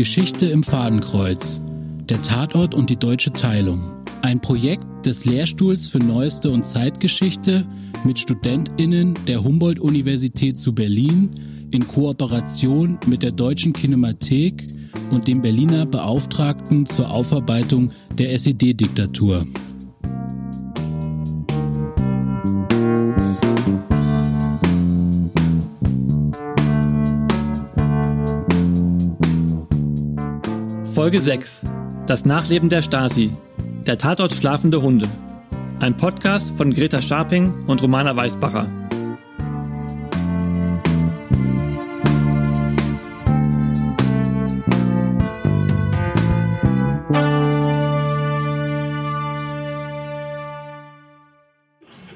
Geschichte im Fadenkreuz. Der Tatort und die deutsche Teilung. Ein Projekt des Lehrstuhls für Neueste und Zeitgeschichte mit StudentInnen der Humboldt-Universität zu Berlin in Kooperation mit der Deutschen Kinemathek und dem Berliner Beauftragten zur Aufarbeitung der SED-Diktatur. Folge 6. Das Nachleben der Stasi. Der Tatort schlafende Hunde. Ein Podcast von Greta Scharping und Romana Weißbacher.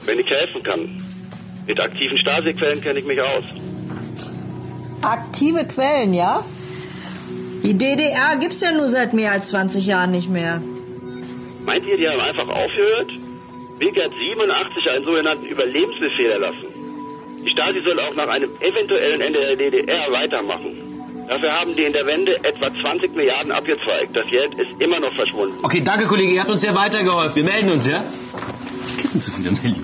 Wenn ich helfen kann. Mit aktiven Stasi-Quellen kenne ich mich aus. Aktive Quellen, ja? Die DDR gibt's ja nur seit mehr als 20 Jahren nicht mehr. Meint ihr, die haben einfach aufgehört? Wilke hat 87 einen sogenannten Überlebensbefehl erlassen. Die Stasi soll auch nach einem eventuellen Ende der DDR weitermachen. Dafür haben die in der Wende etwa 20 Milliarden abgezweigt. Das Geld ist immer noch verschwunden. Okay, danke Kollege, ihr habt uns sehr weitergeholfen. Wir melden uns, ja? Die kiffen zu viel, Nelly.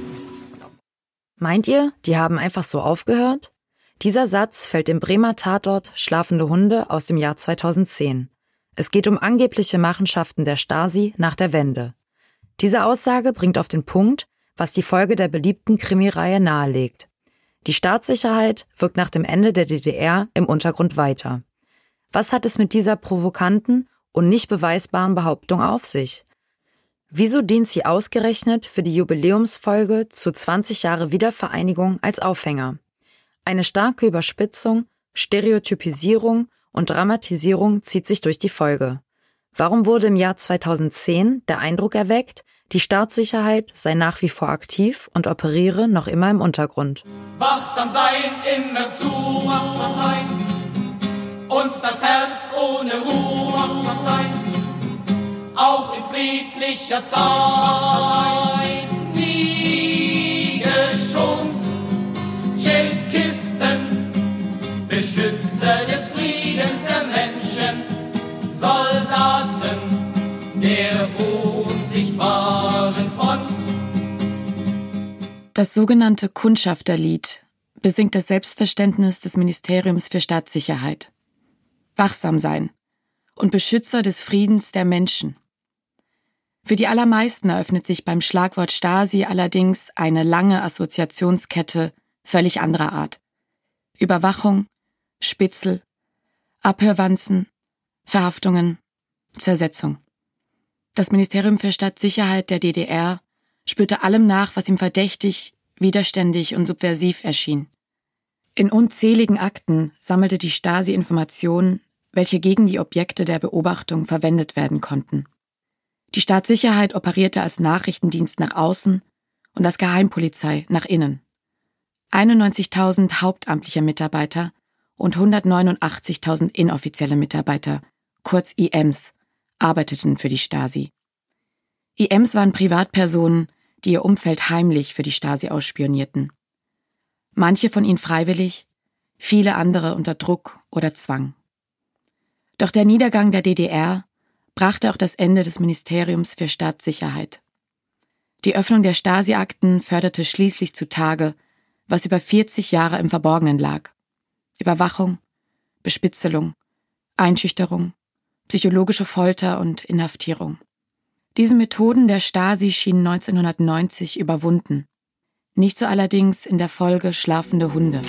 Meint ihr, die haben einfach so aufgehört? Dieser Satz fällt im Bremer Tatort Schlafende Hunde aus dem Jahr 2010. Es geht um angebliche Machenschaften der Stasi nach der Wende. Diese Aussage bringt auf den Punkt, was die Folge der beliebten Krimireihe nahelegt. Die Staatssicherheit wirkt nach dem Ende der DDR im Untergrund weiter. Was hat es mit dieser provokanten und nicht beweisbaren Behauptung auf sich? Wieso dient sie ausgerechnet für die Jubiläumsfolge zu 20 Jahre Wiedervereinigung als Aufhänger? Eine starke Überspitzung, Stereotypisierung und Dramatisierung zieht sich durch die Folge. Warum wurde im Jahr 2010 der Eindruck erweckt, die Staatssicherheit sei nach wie vor aktiv und operiere noch immer im Untergrund? Wachsam sein, immer zu wachsam sein und das Herz ohne Ruhe wachsam sein, auch in friedlicher Zeit. Das sogenannte Kundschafterlied besingt das Selbstverständnis des Ministeriums für Staatssicherheit. Wachsam sein und Beschützer des Friedens der Menschen. Für die allermeisten eröffnet sich beim Schlagwort Stasi allerdings eine lange Assoziationskette völlig anderer Art. Überwachung, Spitzel, Abhörwanzen, Verhaftungen, Zersetzung. Das Ministerium für Staatssicherheit der DDR spürte allem nach, was ihm verdächtig, widerständig und subversiv erschien. In unzähligen Akten sammelte die Stasi Informationen, welche gegen die Objekte der Beobachtung verwendet werden konnten. Die Staatssicherheit operierte als Nachrichtendienst nach außen und als Geheimpolizei nach innen. 91.000 hauptamtliche Mitarbeiter und 189.000 inoffizielle Mitarbeiter, kurz IMs, arbeiteten für die Stasi. IMs waren Privatpersonen, die ihr Umfeld heimlich für die Stasi ausspionierten. Manche von ihnen freiwillig, viele andere unter Druck oder Zwang. Doch der Niedergang der DDR brachte auch das Ende des Ministeriums für Staatssicherheit. Die Öffnung der Stasi-Akten förderte schließlich zutage, was über 40 Jahre im Verborgenen lag. Überwachung, Bespitzelung, Einschüchterung, psychologische Folter und Inhaftierung. Diese Methoden der Stasi schienen 1990 überwunden. Nicht so allerdings in der Folge Schlafende Hunde.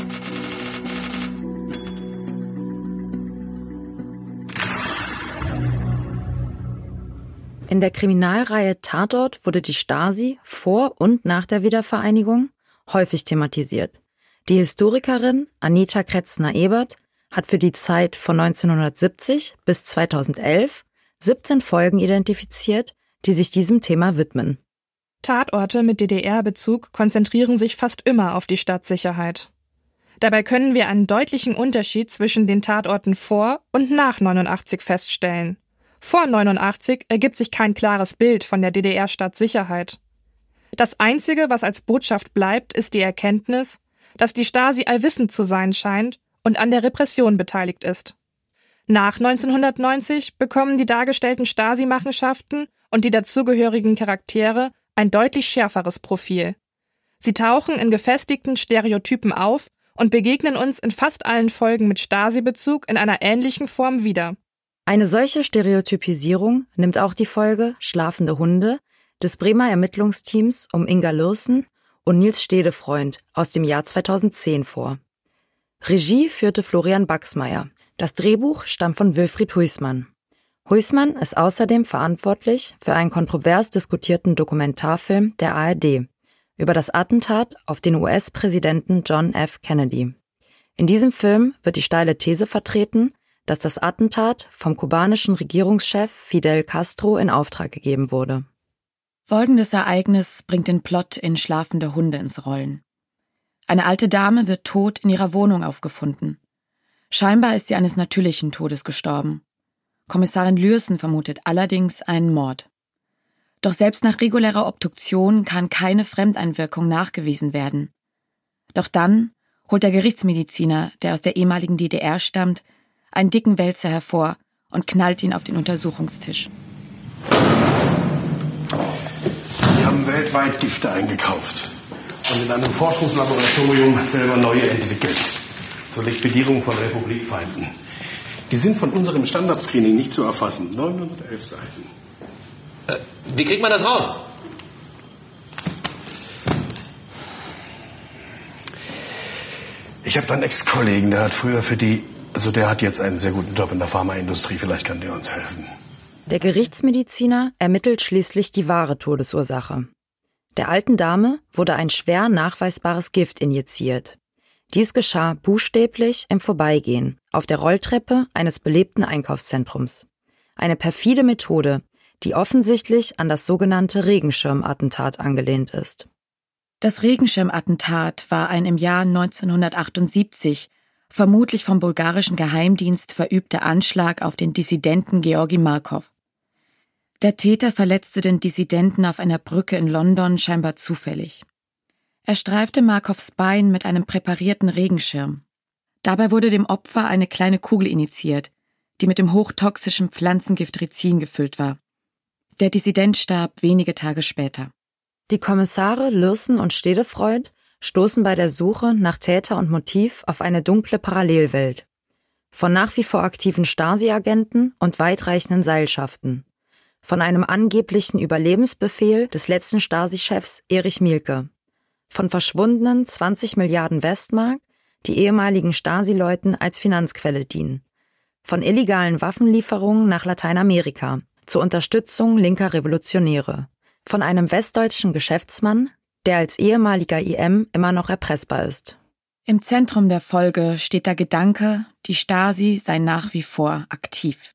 In der Kriminalreihe Tatort wurde die Stasi vor und nach der Wiedervereinigung häufig thematisiert. Die Historikerin Anita Kretzner-Ebert hat für die Zeit von 1970 bis 2011 17 Folgen identifiziert, die sich diesem Thema widmen. Tatorte mit DDR-Bezug konzentrieren sich fast immer auf die Stadtsicherheit. Dabei können wir einen deutlichen Unterschied zwischen den Tatorten vor und nach 89 feststellen. Vor 89 ergibt sich kein klares Bild von der DDR-Stadtsicherheit. Das Einzige, was als Botschaft bleibt, ist die Erkenntnis, dass die Stasi allwissend zu sein scheint und an der Repression beteiligt ist. Nach 1990 bekommen die dargestellten Stasi-Machenschaften und die dazugehörigen Charaktere ein deutlich schärferes Profil. Sie tauchen in gefestigten Stereotypen auf und begegnen uns in fast allen Folgen mit Stasi-Bezug in einer ähnlichen Form wieder. Eine solche Stereotypisierung nimmt auch die Folge Schlafende Hunde des Bremer Ermittlungsteams um Inga Lürsen und Nils Stedefreund aus dem Jahr 2010 vor. Regie führte Florian Baxmeier. Das Drehbuch stammt von Wilfried Huismann. Huismann ist außerdem verantwortlich für einen kontrovers diskutierten Dokumentarfilm der ARD über das Attentat auf den US-Präsidenten John F. Kennedy. In diesem Film wird die steile These vertreten, dass das Attentat vom kubanischen Regierungschef Fidel Castro in Auftrag gegeben wurde. Folgendes Ereignis bringt den Plot in Schlafende Hunde ins Rollen. Eine alte Dame wird tot in ihrer Wohnung aufgefunden. Scheinbar ist sie eines natürlichen Todes gestorben. Kommissarin Lürsen vermutet allerdings einen Mord. Doch selbst nach regulärer Obduktion kann keine Fremdeinwirkung nachgewiesen werden. Doch dann holt der Gerichtsmediziner, der aus der ehemaligen DDR stammt, einen dicken Wälzer hervor und knallt ihn auf den Untersuchungstisch. Wir haben weltweit Gifte eingekauft und in einem Forschungslaboratorium selber neue entwickelt. Zur Liquidierung von Republikfeinden. Die sind von unserem Standardscreening nicht zu erfassen. 911 Seiten. Äh, wie kriegt man das raus? Ich habe da einen Ex-Kollegen, der hat früher für die, also der hat jetzt einen sehr guten Job in der Pharmaindustrie. Vielleicht kann der uns helfen. Der Gerichtsmediziner ermittelt schließlich die wahre Todesursache. Der alten Dame wurde ein schwer nachweisbares Gift injiziert. Dies geschah buchstäblich im Vorbeigehen auf der Rolltreppe eines belebten Einkaufszentrums. Eine perfide Methode, die offensichtlich an das sogenannte Regenschirmattentat angelehnt ist. Das Regenschirmattentat war ein im Jahr 1978 vermutlich vom bulgarischen Geheimdienst verübter Anschlag auf den Dissidenten Georgi Markov. Der Täter verletzte den Dissidenten auf einer Brücke in London scheinbar zufällig. Er streifte Markovs Bein mit einem präparierten Regenschirm. Dabei wurde dem Opfer eine kleine Kugel initiiert, die mit dem hochtoxischen Pflanzengift Rizin gefüllt war. Der Dissident starb wenige Tage später. Die Kommissare Lürsen und Stedefreud stoßen bei der Suche nach Täter und Motiv auf eine dunkle Parallelwelt. Von nach wie vor aktiven Stasi-Agenten und weitreichenden Seilschaften. Von einem angeblichen Überlebensbefehl des letzten Stasi-Chefs Erich Mielke. Von verschwundenen 20 Milliarden Westmark, die ehemaligen Stasi-Leuten als Finanzquelle dienen. Von illegalen Waffenlieferungen nach Lateinamerika zur Unterstützung linker Revolutionäre. Von einem westdeutschen Geschäftsmann, der als ehemaliger IM immer noch erpressbar ist. Im Zentrum der Folge steht der Gedanke, die Stasi sei nach wie vor aktiv.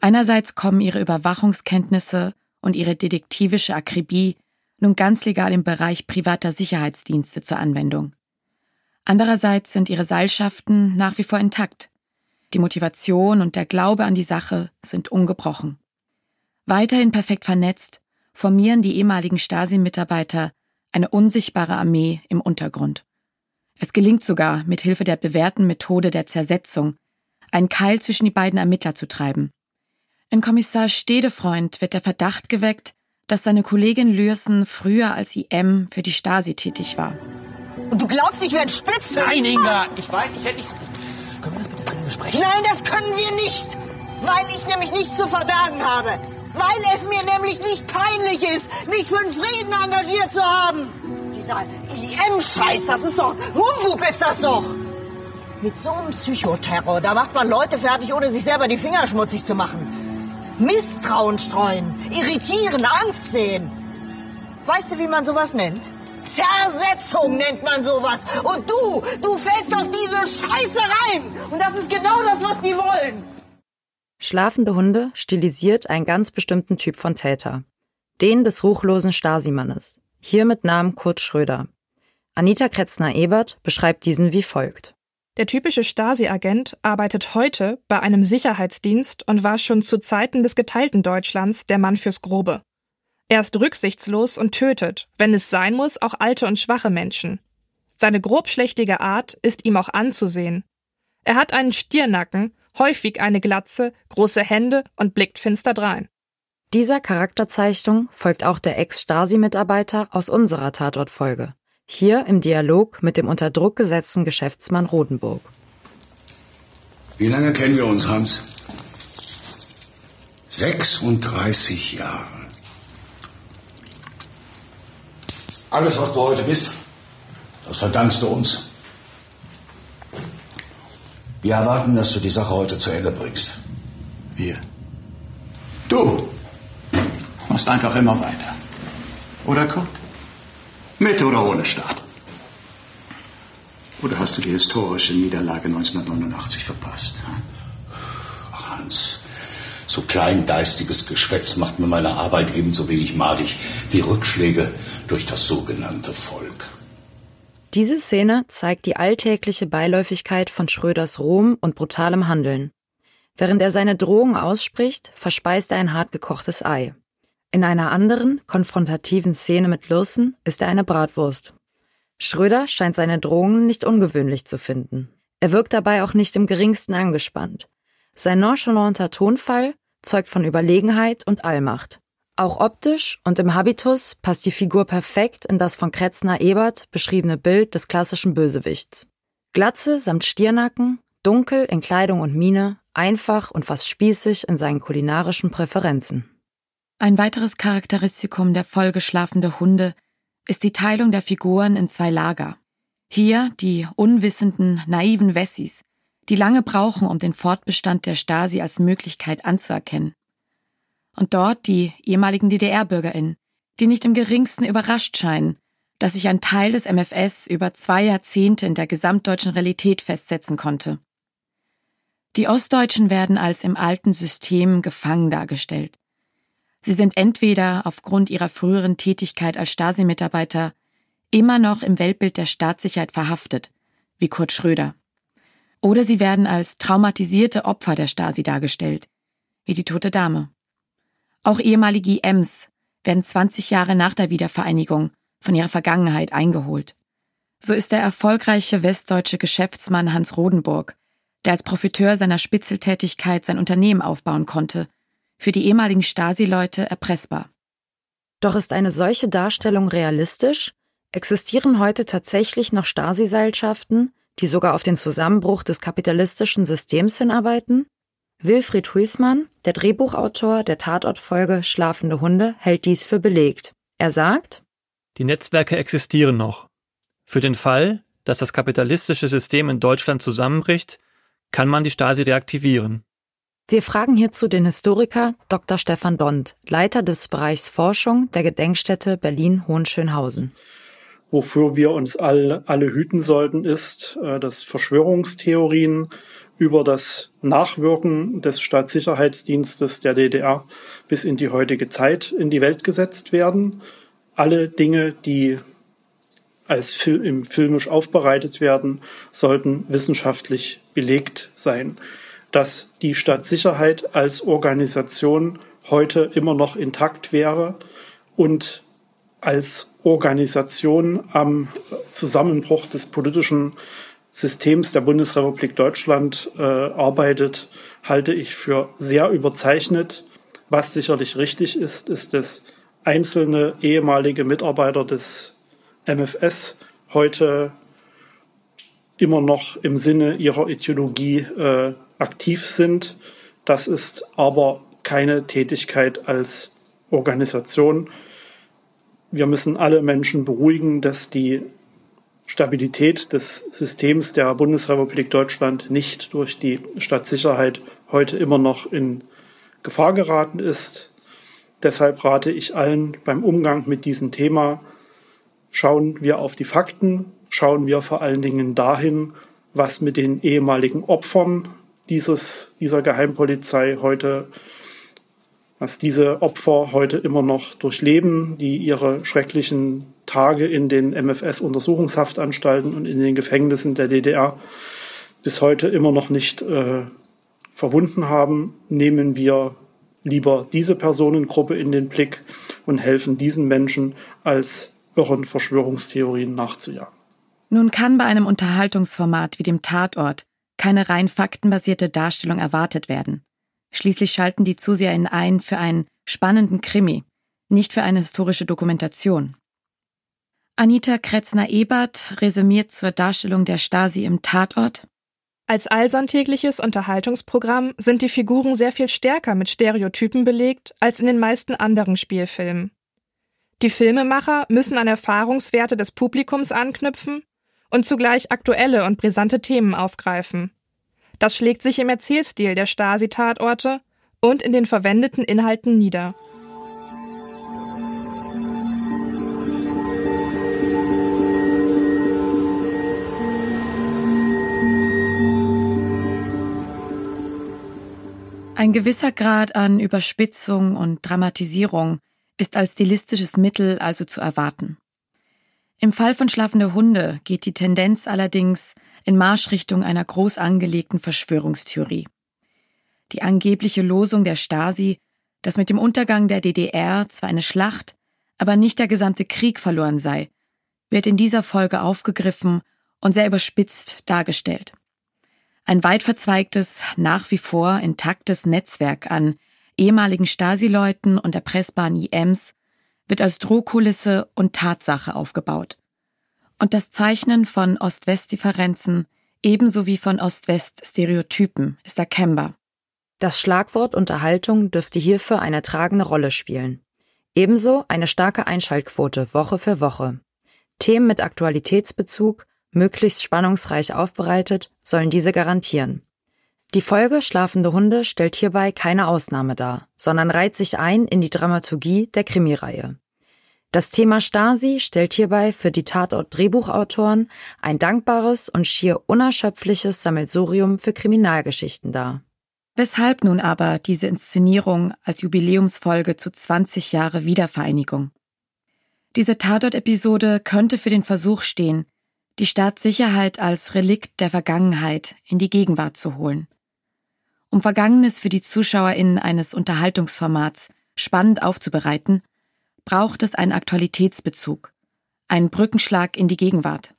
Einerseits kommen ihre Überwachungskenntnisse und ihre detektivische Akribie nun ganz legal im Bereich privater Sicherheitsdienste zur Anwendung. Andererseits sind ihre Seilschaften nach wie vor intakt. Die Motivation und der Glaube an die Sache sind ungebrochen. Weiterhin perfekt vernetzt formieren die ehemaligen Stasi-Mitarbeiter eine unsichtbare Armee im Untergrund. Es gelingt sogar, mit Hilfe der bewährten Methode der Zersetzung, einen Keil zwischen die beiden Ermittler zu treiben. In Kommissar Stedefreund wird der Verdacht geweckt, dass seine Kollegin Lürsen früher als IM für die Stasi tätig war. Und du glaubst, ich werde spitze? Nein, Inga, ich weiß, ich hätte nicht. Können wir das bitte alle besprechen? Nein, das können wir nicht. Weil ich nämlich nichts zu verbergen habe. Weil es mir nämlich nicht peinlich ist, mich für den Frieden engagiert zu haben. Dieser IM-Scheiß, das ist doch. Humbug ist das doch. Mit so einem Psychoterror, da macht man Leute fertig, ohne sich selber die Finger schmutzig zu machen. Misstrauen streuen, irritieren, Angst sehen. Weißt du, wie man sowas nennt? Zersetzung nennt man sowas. Und du, du fällst auf diese Scheiße rein. Und das ist genau das, was die wollen. Schlafende Hunde stilisiert einen ganz bestimmten Typ von Täter. Den des ruchlosen Stasi-Mannes. Hier mit Namen Kurt Schröder. Anita Kretzner-Ebert beschreibt diesen wie folgt. Der typische Stasi-Agent arbeitet heute bei einem Sicherheitsdienst und war schon zu Zeiten des geteilten Deutschlands der Mann fürs Grobe. Er ist rücksichtslos und tötet, wenn es sein muss, auch alte und schwache Menschen. Seine grobschlächtige Art ist ihm auch anzusehen. Er hat einen Stiernacken häufig eine Glatze, große Hände und blickt finster drein. Dieser Charakterzeichnung folgt auch der Ex-Stasi-Mitarbeiter aus unserer Tatortfolge. Hier im Dialog mit dem unter Druck gesetzten Geschäftsmann Rodenburg. Wie lange kennen wir uns, Hans? 36 Jahre. Alles, was du heute bist, das verdankst du uns. Wir erwarten, dass du die Sache heute zu Ende bringst. Wir. Du machst einfach immer weiter. Oder Kurt? Mit oder ohne Staat? Oder hast du die historische Niederlage 1989 verpasst? Hans, so kleingeistiges Geschwätz macht mir meine Arbeit ebenso wenig madig wie Rückschläge durch das sogenannte Volk. Diese Szene zeigt die alltägliche Beiläufigkeit von Schröders rohem und brutalem Handeln. Während er seine Drohung ausspricht, verspeist er ein hart gekochtes Ei. In einer anderen, konfrontativen Szene mit Lürsen ist er eine Bratwurst. Schröder scheint seine Drohungen nicht ungewöhnlich zu finden. Er wirkt dabei auch nicht im geringsten angespannt. Sein nonchalanter Tonfall zeugt von Überlegenheit und Allmacht. Auch optisch und im Habitus passt die Figur perfekt in das von Kretzner Ebert beschriebene Bild des klassischen Bösewichts. Glatze samt Stirnacken, dunkel in Kleidung und Miene, einfach und fast spießig in seinen kulinarischen Präferenzen. Ein weiteres Charakteristikum der Folge Schlafende Hunde ist die Teilung der Figuren in zwei Lager. Hier die unwissenden, naiven Wessis, die lange brauchen, um den Fortbestand der Stasi als Möglichkeit anzuerkennen und dort die ehemaligen DDR-BürgerInnen, die nicht im geringsten überrascht scheinen, dass sich ein Teil des MFS über zwei Jahrzehnte in der gesamtdeutschen Realität festsetzen konnte. Die Ostdeutschen werden als im alten System gefangen dargestellt. Sie sind entweder aufgrund ihrer früheren Tätigkeit als Stasi-Mitarbeiter immer noch im Weltbild der Staatssicherheit verhaftet, wie Kurt Schröder. Oder sie werden als traumatisierte Opfer der Stasi dargestellt, wie die tote Dame. Auch ehemalige IMs werden 20 Jahre nach der Wiedervereinigung von ihrer Vergangenheit eingeholt. So ist der erfolgreiche westdeutsche Geschäftsmann Hans Rodenburg, der als Profiteur seiner Spitzeltätigkeit sein Unternehmen aufbauen konnte, für die ehemaligen Stasi-Leute erpressbar. Doch ist eine solche Darstellung realistisch? Existieren heute tatsächlich noch Stasi-Seilschaften, die sogar auf den Zusammenbruch des kapitalistischen Systems hinarbeiten? Wilfried Huismann, der Drehbuchautor der Tatortfolge Schlafende Hunde, hält dies für belegt. Er sagt, Die Netzwerke existieren noch. Für den Fall, dass das kapitalistische System in Deutschland zusammenbricht, kann man die Stasi reaktivieren. Wir fragen hierzu den Historiker Dr. Stefan Dond, Leiter des Bereichs Forschung der Gedenkstätte Berlin-Hohenschönhausen. Wofür wir uns alle, alle hüten sollten, ist, äh, dass Verschwörungstheorien über das Nachwirken des Staatssicherheitsdienstes der DDR bis in die heutige Zeit in die Welt gesetzt werden. Alle Dinge, die als Fil filmisch aufbereitet werden, sollten wissenschaftlich belegt sein. Dass die Staatssicherheit als Organisation heute immer noch intakt wäre und als Organisation am Zusammenbruch des politischen Systems der Bundesrepublik Deutschland äh, arbeitet, halte ich für sehr überzeichnet. Was sicherlich richtig ist, ist, dass einzelne ehemalige Mitarbeiter des MFS heute immer noch im Sinne ihrer Ideologie äh, aktiv sind. Das ist aber keine Tätigkeit als Organisation. Wir müssen alle Menschen beruhigen, dass die Stabilität des Systems der Bundesrepublik Deutschland nicht durch die Stadtsicherheit heute immer noch in Gefahr geraten ist. Deshalb rate ich allen beim Umgang mit diesem Thema, schauen wir auf die Fakten, schauen wir vor allen Dingen dahin, was mit den ehemaligen Opfern dieses, dieser Geheimpolizei heute, was diese Opfer heute immer noch durchleben, die ihre schrecklichen Tage in den MFS-Untersuchungshaftanstalten und in den Gefängnissen der DDR bis heute immer noch nicht äh, verwunden haben, nehmen wir lieber diese Personengruppe in den Blick und helfen diesen Menschen als irren Verschwörungstheorien nachzujagen. Nun kann bei einem Unterhaltungsformat wie dem Tatort keine rein faktenbasierte Darstellung erwartet werden. Schließlich schalten die ZuseherInnen ein für einen spannenden Krimi, nicht für eine historische Dokumentation. Anita Kretzner-Ebert resümiert zur Darstellung der Stasi im Tatort. Als allsonntägliches Unterhaltungsprogramm sind die Figuren sehr viel stärker mit Stereotypen belegt als in den meisten anderen Spielfilmen. Die Filmemacher müssen an Erfahrungswerte des Publikums anknüpfen und zugleich aktuelle und brisante Themen aufgreifen. Das schlägt sich im Erzählstil der Stasi-Tatorte und in den verwendeten Inhalten nieder. Ein gewisser Grad an Überspitzung und Dramatisierung ist als stilistisches Mittel also zu erwarten. Im Fall von Schlafende Hunde geht die Tendenz allerdings in Marschrichtung einer groß angelegten Verschwörungstheorie. Die angebliche Losung der Stasi, dass mit dem Untergang der DDR zwar eine Schlacht, aber nicht der gesamte Krieg verloren sei, wird in dieser Folge aufgegriffen und sehr überspitzt dargestellt. Ein weit verzweigtes, nach wie vor intaktes Netzwerk an ehemaligen Stasi-Leuten und erpressbaren IMs wird als Drohkulisse und Tatsache aufgebaut. Und das Zeichnen von Ost-West-Differenzen ebenso wie von Ost-West-Stereotypen ist erkennbar. Das Schlagwort Unterhaltung dürfte hierfür eine tragende Rolle spielen. Ebenso eine starke Einschaltquote Woche für Woche. Themen mit Aktualitätsbezug, möglichst spannungsreich aufbereitet, sollen diese garantieren. Die Folge Schlafende Hunde stellt hierbei keine Ausnahme dar, sondern reiht sich ein in die Dramaturgie der Krimireihe. Das Thema Stasi stellt hierbei für die Tatort-Drehbuchautoren ein dankbares und schier unerschöpfliches Sammelsurium für Kriminalgeschichten dar. Weshalb nun aber diese Inszenierung als Jubiläumsfolge zu 20 Jahre Wiedervereinigung? Diese Tatort-Episode könnte für den Versuch stehen, die Staatssicherheit als Relikt der Vergangenheit in die Gegenwart zu holen. Um Vergangenes für die ZuschauerInnen eines Unterhaltungsformats spannend aufzubereiten, braucht es einen Aktualitätsbezug, einen Brückenschlag in die Gegenwart.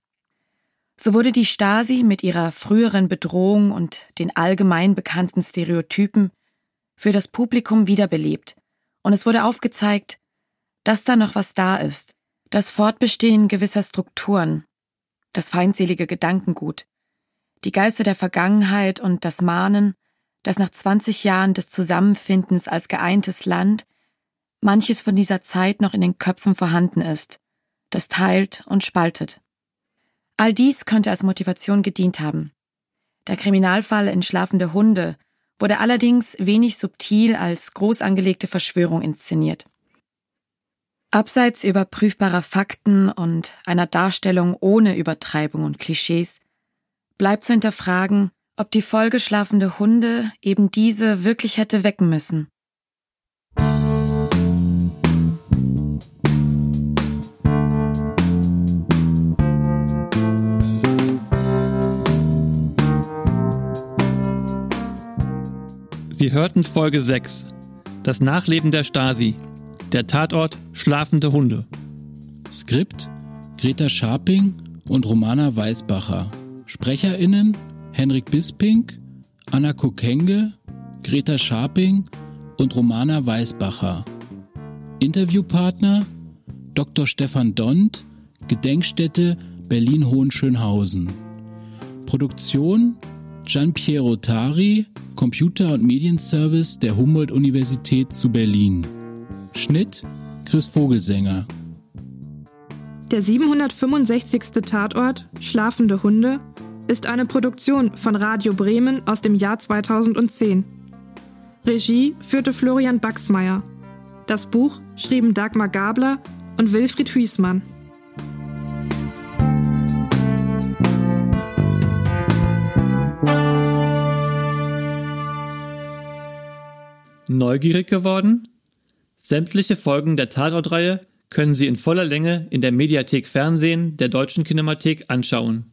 So wurde die Stasi mit ihrer früheren Bedrohung und den allgemein bekannten Stereotypen für das Publikum wiederbelebt und es wurde aufgezeigt, dass da noch was da ist, das Fortbestehen gewisser Strukturen, das feindselige Gedankengut, die Geister der Vergangenheit und das Mahnen, dass nach 20 Jahren des Zusammenfindens als geeintes Land manches von dieser Zeit noch in den Köpfen vorhanden ist, das teilt und spaltet. All dies könnte als Motivation gedient haben. Der Kriminalfall in Schlafende Hunde wurde allerdings wenig subtil als groß angelegte Verschwörung inszeniert. Abseits überprüfbarer Fakten und einer Darstellung ohne Übertreibung und Klischees bleibt zu hinterfragen, ob die Folge schlafende Hunde eben diese wirklich hätte wecken müssen. Sie hörten Folge 6, das Nachleben der Stasi, der Tatort Schlafende Hunde. Skript Greta Scharping und Romana Weisbacher. SprecherInnen Henrik Bisping, Anna Kokenge, Greta Scharping und Romana Weisbacher. Interviewpartner Dr. Stefan Dont, Gedenkstätte Berlin-Hohenschönhausen. Produktion Gian Piero Tari, Computer- und Medienservice der Humboldt-Universität zu Berlin. Schnitt Chris Vogelsänger. Der 765. Tatort Schlafende Hunde ist eine Produktion von Radio Bremen aus dem Jahr 2010. Regie führte Florian Baxmeier. Das Buch schrieben Dagmar Gabler und Wilfried Hüßmann. Neugierig geworden? Sämtliche Folgen der Tatortreihe können Sie in voller Länge in der Mediathek Fernsehen der Deutschen Kinemathek anschauen.